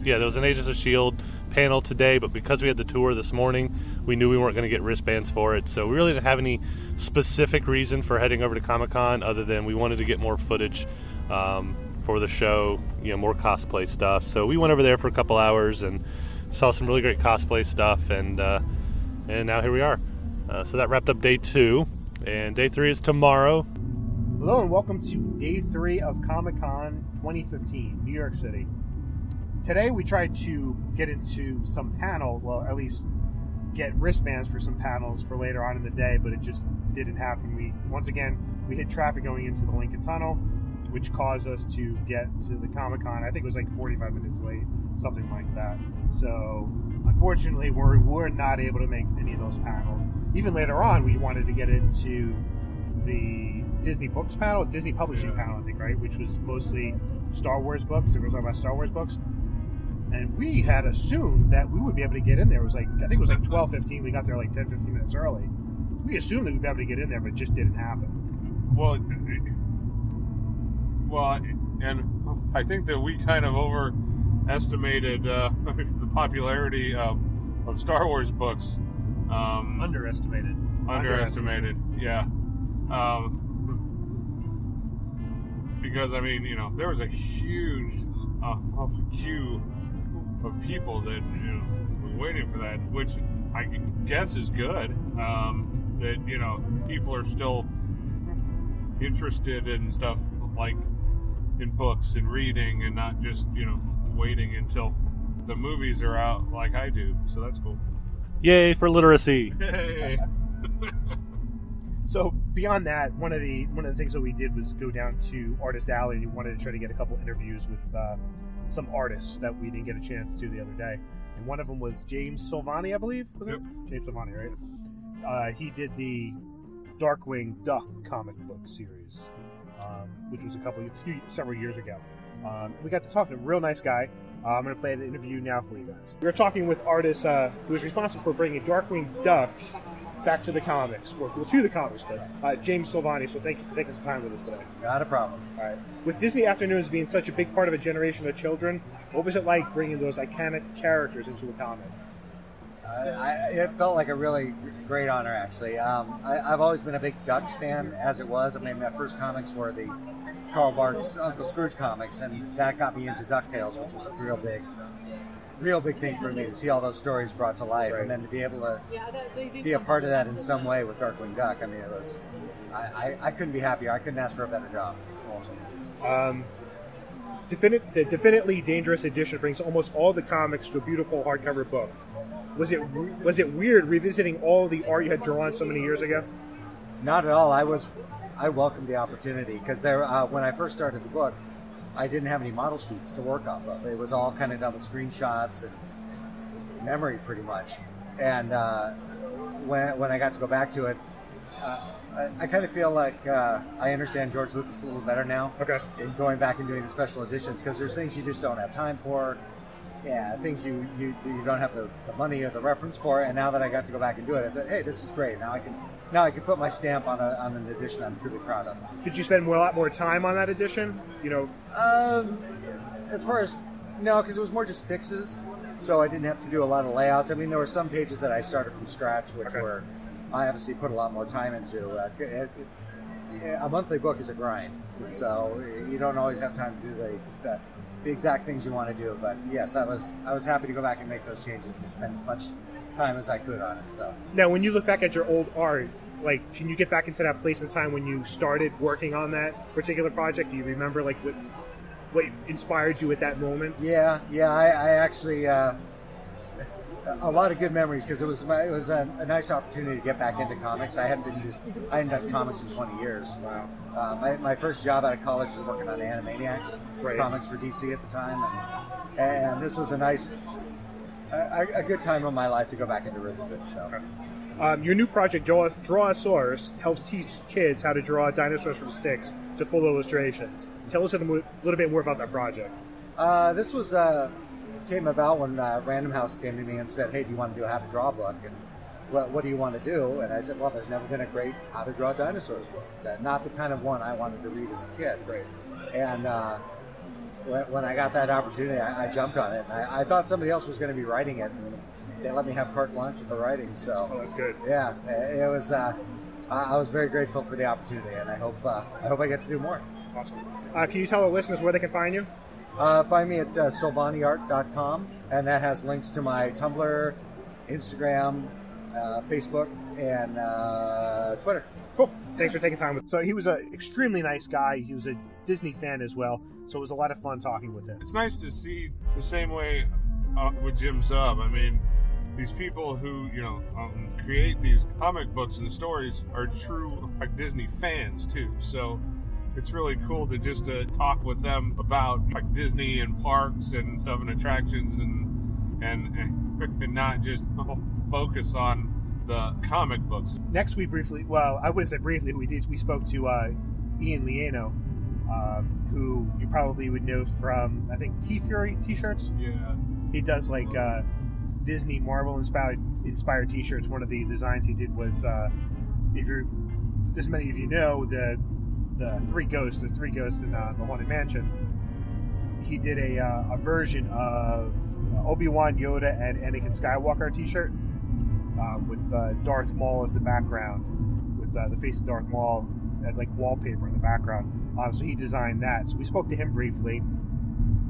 Yeah, there was an Agent of Shield panel today, but because we had the tour this morning, we knew we weren't going to get wristbands for it. So we really didn't have any specific reason for heading over to Comic Con other than we wanted to get more footage um, for the show, you know, more cosplay stuff. So we went over there for a couple hours and saw some really great cosplay stuff, and uh, and now here we are. Uh, so that wrapped up day two, and day three is tomorrow. Hello and welcome to day three of Comic Con 2015, New York City. Today we tried to get into some panel, well, at least get wristbands for some panels for later on in the day, but it just didn't happen. We once again we hit traffic going into the Lincoln Tunnel, which caused us to get to the Comic Con. I think it was like 45 minutes late, something like that. So unfortunately, we're we're not able to make any of those panels. Even later on, we wanted to get into the Disney Books panel, Disney Publishing panel, I think, right, which was mostly Star Wars books. They were talking about Star Wars books and we had assumed that we would be able to get in there. It was like I think it was like twelve fifteen. We got there like 10, 15 minutes early. We assumed that we'd be able to get in there, but it just didn't happen. Well, well, and I think that we kind of overestimated uh, the popularity of, of Star Wars books. Um, Underestimated. underestimated, yeah. Um, because I mean, you know, there was a huge uh, queue of people that you know was waiting for that, which I guess is good. Um, that you know people are still interested in stuff like in books and reading, and not just you know waiting until the movies are out like I do. So that's cool. Yay for literacy! Hey. So beyond that, one of the one of the things that we did was go down to Artist Alley and we wanted to try to get a couple interviews with uh, some artists that we didn't get a chance to the other day. And one of them was James Silvani, I believe. Was it? James Silvani, right? uh, he did the Darkwing Duck comic book series, um, which was a couple, a few, several years ago. Um, we got to talk to a real nice guy. Uh, I'm going to play the interview now for you guys. We were talking with artist uh, who is responsible for bringing Darkwing Duck back to the comics, or well, to the comics, but uh, James Silvani. So thank you for taking some time with us today. Not a problem. All right. With Disney Afternoons being such a big part of a generation of children, what was it like bringing those iconic characters into a comic? Uh, I, it felt like a really great honor, actually. Um, I, have always been a big Duck fan, as it was. I mean, my first comics were the Carl Barks Uncle Scrooge comics, and that got me into DuckTales, which was a real big, real big thing for me to see all those stories brought to life, right. and then to be able to be a part of that in some way with Darkwing Duck. I mean, it was. I, I, I couldn't be happier. I couldn't ask for a better job. Awesome. Um, Definite, the Definitely Dangerous edition brings almost all the comics to a beautiful hardcover book. Was it was it weird revisiting all the art you had drawn so many years ago? Not at all. I was I welcomed the opportunity because there uh, when I first started the book, I didn't have any model sheets to work off of. It was all kind of done with screenshots and memory, pretty much. And uh, when when I got to go back to it, uh, I, I kind of feel like uh, I understand George Lucas a little better now. Okay. In going back and doing the special editions because there's things you just don't have time for yeah, things you, you you don't have the, the money or the reference for. And now that I got to go back and do it, I said, hey, this is great. Now I can now I can put my stamp on a, on an edition I'm truly proud of. Did you spend a lot more time on that edition? You know, um, as far as no, because it was more just fixes, so I didn't have to do a lot of layouts. I mean, there were some pages that I started from scratch, which okay. were I obviously put a lot more time into. Uh, it, it, a monthly book is a grind, so you don't always have time to do the, the the exact things you want to do. But yes, I was I was happy to go back and make those changes and spend as much time as I could on it. So now, when you look back at your old art, like, can you get back into that place in time when you started working on that particular project? Do you remember like what what inspired you at that moment? Yeah, yeah, I, I actually. Uh, a lot of good memories because it was it was a, a, nice opportunity to get back into comics. I hadn't been I hadn't done comics in 20 years. Wow. Uh, my, my first job out of college was working on Animaniacs right. comics for DC at the time, and, and this was a nice a, a, good time of my life to go back into revisit. So. Okay. Um, your new project, Draw-A-Saurus, helps teach kids how to draw dinosaurs from sticks to full illustrations. Tell us a little bit more about that project. Uh, this was uh, came about when uh, Random House came to me and said, "Hey, do you want to do a how to draw book?" And what, what do you want to do? And I said, well, there's never been a great how to draw dinosaurs book. Not the kind of one I wanted to read as a kid. Right. And uh, when I got that opportunity, I, I jumped on it. I, I, thought somebody else was going to be writing it, and they let me have carte blanche with the writing. So oh, that's good. Yeah, it was. Uh, I was very grateful for the opportunity, and I hope uh, I hope I get to do more. Awesome. Uh, can you tell the listeners where they can find you? Uh, find me at uh, silvaniart.com, and that has links to my Tumblr, Instagram, uh, Facebook, and uh, Twitter. Cool. Thanks for taking time with. So he was an extremely nice guy. He was a Disney fan as well. So it was a lot of fun talking with him. It's nice to see the same way uh, with Jim Zub. I mean, these people who you know um, create these comic books and stories are true like Disney fans too. So it's really cool to just uh, talk with them about like Disney and parks and stuff and attractions and and and not just focus on the comic books. Next, we briefly, well, I wouldn't say briefly, we did, we spoke to uh, Ian Leino, um, who you probably would know from, I think, TeeFury t-shirts. Yeah. He does like uh, Disney Marvel inspired inspired t-shirts. One of the designs he did was, uh, if you're, as many of you know, the the three ghosts, the three ghosts in uh, the haunted mansion. He did a, uh, a version of Obi Wan, Yoda, and Anakin Skywalker T-shirt um, with uh, Darth Maul as the background, with uh, the face of Darth Maul as like wallpaper in the background. Um, so he designed that. So we spoke to him briefly,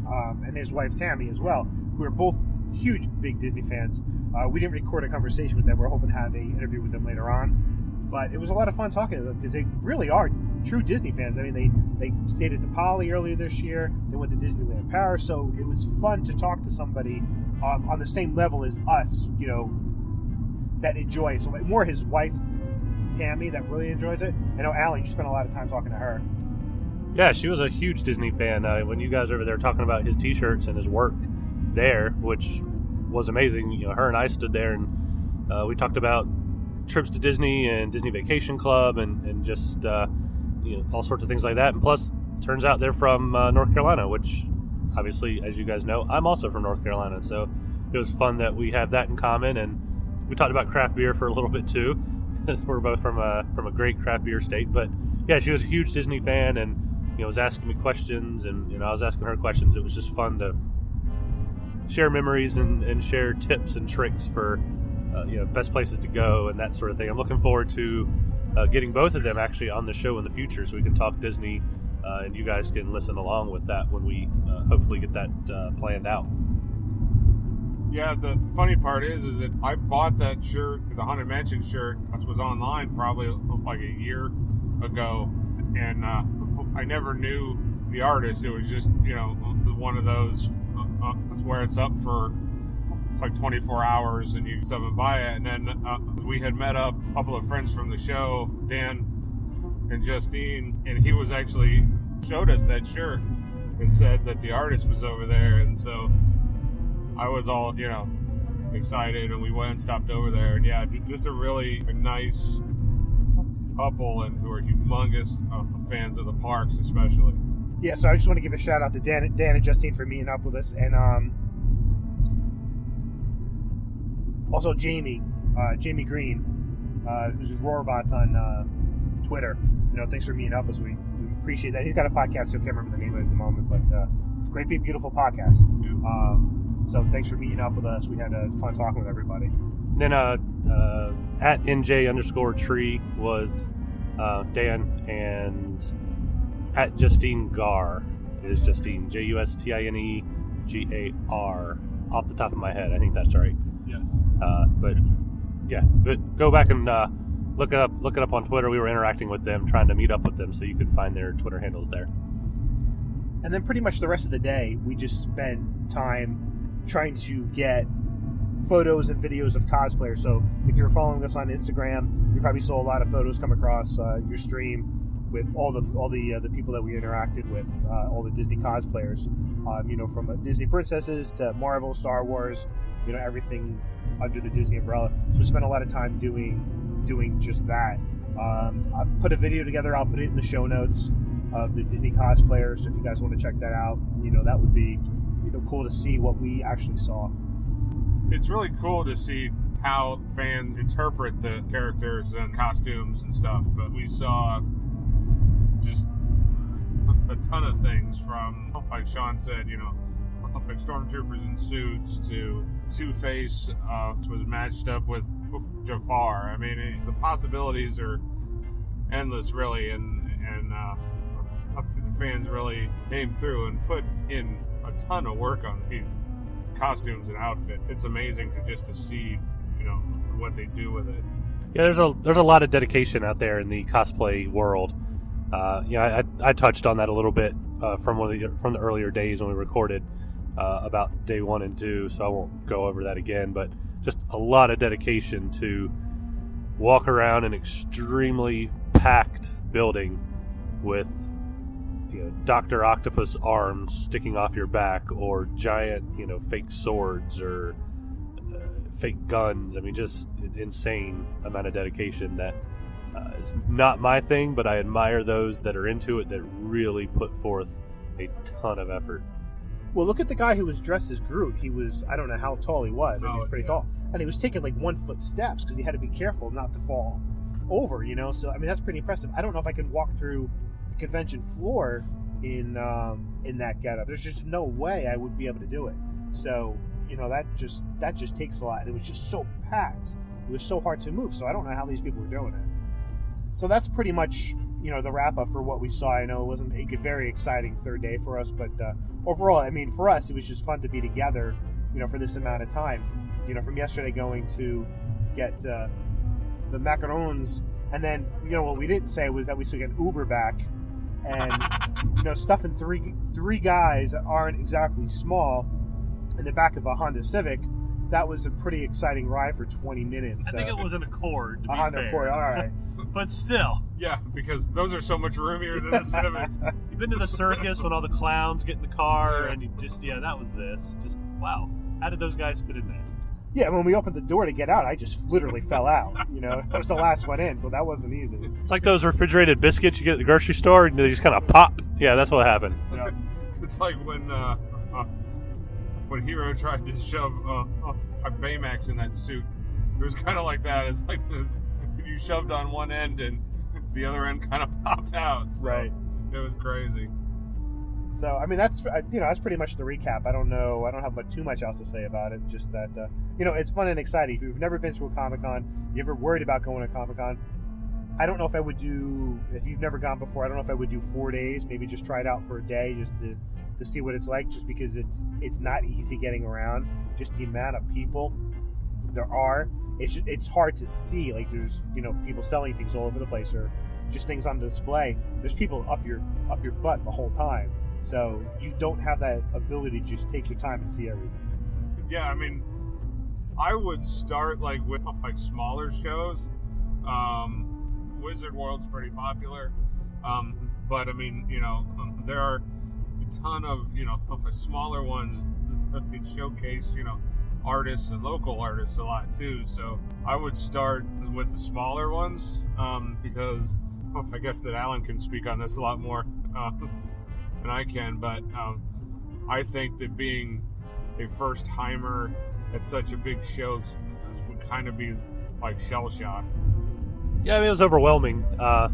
um, and his wife Tammy as well, who are both huge, big Disney fans. Uh, we didn't record a conversation with them. We're hoping to have a interview with them later on. But it was a lot of fun talking to them because they really are true Disney fans. I mean, they they stayed at the Poly earlier this year. They went to Disneyland Paris, so it was fun to talk to somebody um, on the same level as us. You know, that enjoys so more his wife Tammy that really enjoys it. I know Alan, you spent a lot of time talking to her. Yeah, she was a huge Disney fan. Uh, when you guys were over there talking about his T-shirts and his work there, which was amazing. You know, her and I stood there and uh, we talked about trips to Disney and Disney Vacation Club and and just uh, you know all sorts of things like that. And plus, turns out they're from uh, North Carolina, which obviously, as you guys know, I'm also from North Carolina. So it was fun that we have that in common. And we talked about craft beer for a little bit too. We're both from a from a great craft beer state. But yeah, she was a huge Disney fan and you know was asking me questions and you know I was asking her questions. It was just fun to share memories and, and share tips and tricks for uh, you know best places to go and that sort of thing. I'm looking forward to uh, getting both of them actually on the show in the future so we can talk Disney uh, and you guys can listen along with that when we uh, hopefully get that uh, planned out. Yeah, the funny part is, is that I bought that shirt, the Haunted Mansion shirt, that was online probably like a year ago, and uh, I never knew the artist. It was just, you know, one of those uh, where it's up for like 24 hours and you stop and buy it. And then uh, we had met up a couple of friends from the show, Dan and Justine, and he was actually showed us that shirt and said that the artist was over there. And so I was all, you know, excited and we went and stopped over there. And yeah, just a really nice couple and who are humongous uh, fans of the parks, especially. Yeah, so I just want to give a shout out to Dan, Dan and Justine for meeting up with us, and um, also Jamie, uh, Jamie Greene, uh, who's Roarbots on uh, Twitter. You know, thanks for meeting up as we, we appreciate that. He's got a podcast, so I can't remember the name of it at the moment, but uh, it's a great, big, beautiful podcast. Um, so thanks for meeting up with us. We had a fun talking with everybody. Then uh, uh, at NJ underscore tree was uh, Dan and at Justine Gar is Justine J U S T I N E G A R off the top of my head. I think that's right. Yeah. Uh, but yeah, but go back and uh, look it up. Look it up on Twitter. We were interacting with them, trying to meet up with them, so you can find their Twitter handles there. And then pretty much the rest of the day, we just spent time trying to get photos and videos of cosplayers. So if you're following us on Instagram, you probably saw a lot of photos come across uh, your stream with all the all the uh, the people that we interacted with, uh, all the Disney cosplayers. Um, you know, from uh, Disney princesses to Marvel, Star Wars, you know, everything under the Disney umbrella. So we spent a lot of time doing doing just that. Um, I put a video together. I'll put it in the show notes of the Disney cosplayers. So if you guys want to check that out, you know, that would be you know cool to see what we actually saw. It's really cool to see how fans interpret the characters and costumes and stuff. But we saw a ton of things from, like Sean said, you know, like stormtroopers in suits to Two Face uh, was matched up with Jafar. I mean, it, the possibilities are endless, really, and and uh, the fans really came through and put in a ton of work on these costumes and outfit. It's amazing to just to see, you know, what they do with it. Yeah, there's a there's a lot of dedication out there in the cosplay world. Uh, yeah, I, I touched on that a little bit uh, from one of the from the earlier days when we recorded uh, about day one and two, so I won't go over that again. But just a lot of dedication to walk around an extremely packed building with you know Doctor Octopus arms sticking off your back, or giant you know fake swords or uh, fake guns. I mean, just insane amount of dedication that uh, it's not my thing, but I admire those that are into it that really put forth a ton of effort. Well, look at the guy who was dressed as Groot. He was, I don't know how tall he was, but he was pretty yeah. tall. And he was taking like one foot steps because he had to be careful not to fall over, you know? So, I mean, that's pretty impressive. I don't know if I can walk through the convention floor in um, in that getup. There's just no way I would be able to do it. So, you know, that just that just takes a lot. And it was just so packed. It was so hard to move. So I don't know how these people were doing it so that's pretty much you know the wrap up for what we saw. I know it wasn't a very exciting third day for us, but uh, overall, I mean, for us, it was just fun to be together. You know, for this amount of time. You know, from yesterday going to get uh, the macarons, and then you know what we didn't say was that we took an Uber back, and you know, stuffing three three guys that aren't exactly small in the back of a Honda Civic. That was a pretty exciting ride for 20 minutes. I think uh, it was an Accord. A Honda fair. Accord. All right. but still, Yeah, because those are so much roomier than the Civics. you've been to the circus when all the clowns get in the car, and you just yeah, that was this. Just wow, how did those guys fit in there? Yeah, when we opened the door to get out, I just literally fell out. You know, I was the last one in, so that wasn't easy. It's like those refrigerated biscuits you get at the grocery store, and they just kind of pop. Yeah, that's what happened. Yeah. It's like when uh, uh, when Hero tried to shove uh, uh, Baymax in that suit. It was kind of like that. It's like the, you shoved on one end and the other end kind of popped out. So Right. It was crazy. So I mean, that's you know that's pretty much the recap. I don't know. I don't have much, too much else to say about it. Just that uh, you know it's fun and exciting. If you've never been to a Comic Con, you ever worried about going to Comic Con, I don't know if I would do. If you've never gone before, I don't know if I would do four days. Maybe just try it out for a day, just to to see what it's like. Just because it's it's not easy getting around. Just the amount of people there are. It's it's hard to see. Like there's you know people selling things all over the place or just things on display. There's people up your up your butt the whole time. So you don't have that ability to just take your time and see everything. Yeah, I mean, I would start like with like smaller shows. Um, Wizard World's pretty popular, um, but I mean, you know, um, there are a ton of you know smaller ones that could showcase you know artists and local artists a lot too. So I would start with the smaller ones um, because oh, I guess that Alan can speak on this a lot more uh, than I can, but um, I think that being a first timer at such a big show would kind of be like shell shock. Yeah, I mean it was overwhelming. Uh,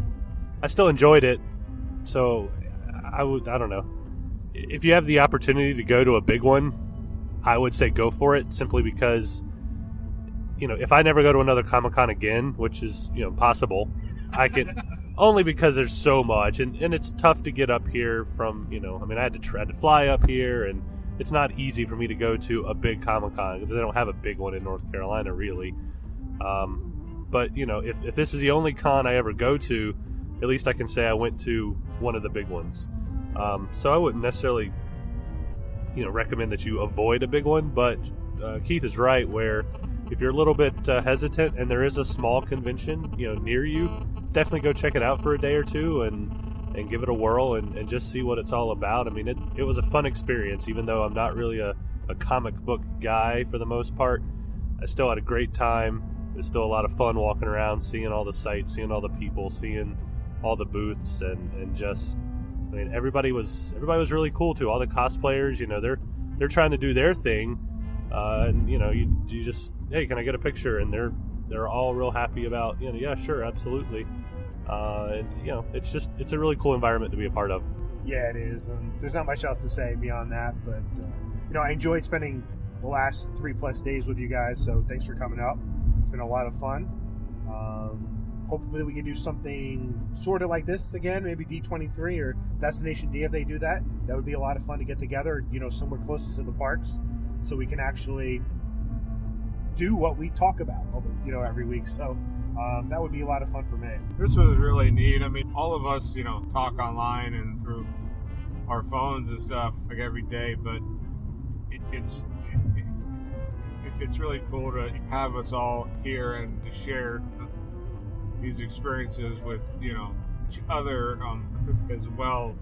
I still enjoyed it, so I would. I don't know. If you have the opportunity to go to a big one, I would say go for it. Simply because, you know, if I never go to another Comic Con again, which is you know possible, I can only because there's so much, and, and it's tough to get up here from you know. I mean, I had to try to fly up here, and it's not easy for me to go to a big Comic Con because they don't have a big one in North Carolina really. Um, but you know, if, if this is the only con I ever go to, at least I can say I went to one of the big ones. Um, so I wouldn't necessarily, you know, recommend that you avoid a big one. But uh, Keith is right where if you're a little bit uh, hesitant and there is a small convention, you know, near you, definitely go check it out for a day or two and and give it a whirl and, and just see what it's all about. I mean, it, it was a fun experience, even though I'm not really a, a comic book guy for the most part. I still had a great time. It was still a lot of fun walking around, seeing all the sights, seeing all the people, seeing all the booths, and, and just I mean everybody was everybody was really cool too. All the cosplayers, you know, they're they're trying to do their thing, uh, and you know, you you just hey, can I get a picture? And they're they're all real happy about you know, yeah, sure, absolutely. Uh, and you know, it's just it's a really cool environment to be a part of. Yeah, it is. Um, there's not much else to say beyond that, but uh, you know, I enjoyed spending the last three plus days with you guys. So thanks for coming up. It's been a lot of fun. Um, hopefully, we can do something sort of like this again. Maybe D23 or Destination D if they do that. That would be a lot of fun to get together. You know, somewhere closer to the parks, so we can actually do what we talk about. You know, every week. So um, that would be a lot of fun for me. This was really neat. I mean, all of us, you know, talk online and through our phones and stuff like every day, but it, it's it, it, it's really cool to have us all here and to share these experiences with you know each other um, as well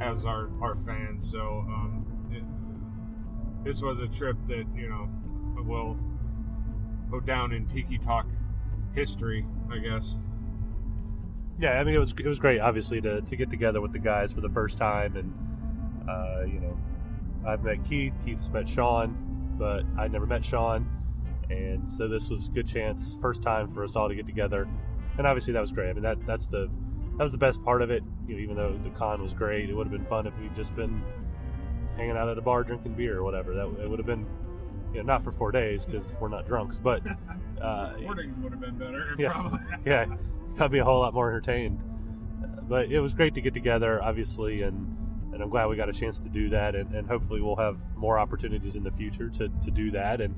as our our fans. So um, it, this was a trip that you know will go down in Tiki Talk history, I guess. Yeah, I mean it was it was great, obviously, to, to get together with the guys for the first time, and uh, you know, I've met Keith, Keith's met Sean, but I'd never met Sean, and so this was a good chance, first time for us all to get together, and obviously that was great. I mean that that's the that was the best part of it. You know, even though the con was great, it would have been fun if we'd just been hanging out at a bar drinking beer or whatever. That it would have been, you know, not for four days because we're not drunks, but uh, Mornings would have been better. yeah, probably. yeah, I'd be a whole lot more entertained. Uh, But it was great to get together, obviously, and and I'm glad we got a chance to do that, and, and hopefully we'll have more opportunities in the future to, to do that. And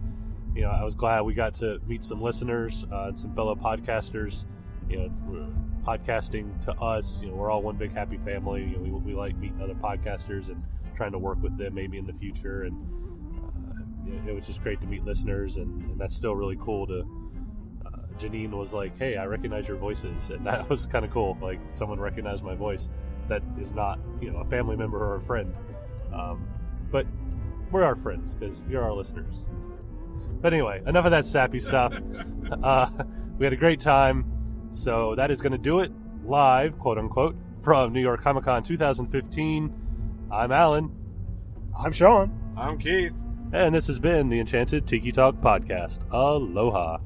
you know, I was glad we got to meet some listeners uh, and some fellow podcasters. You know, it's, podcasting to us, you know, we're all one big happy family. You know, we, we like meeting other podcasters and trying to work with them maybe in the future. And uh, it, it was just great to meet listeners, and, and that's still really cool to. Uh, Janine was like, "Hey, I recognize your voices," and that was kind of cool. Like someone recognized my voice that is not, you know, a family member or a friend. Um, but we're our friends because you're our listeners. But anyway, enough of that sappy stuff. Uh, we had a great time. So that is going to do it live, quote unquote, from New York Comic Con 2015. I'm Alan. I'm Sean. I'm Keith. And this has been the Enchanted Tiki Talk Podcast. Aloha.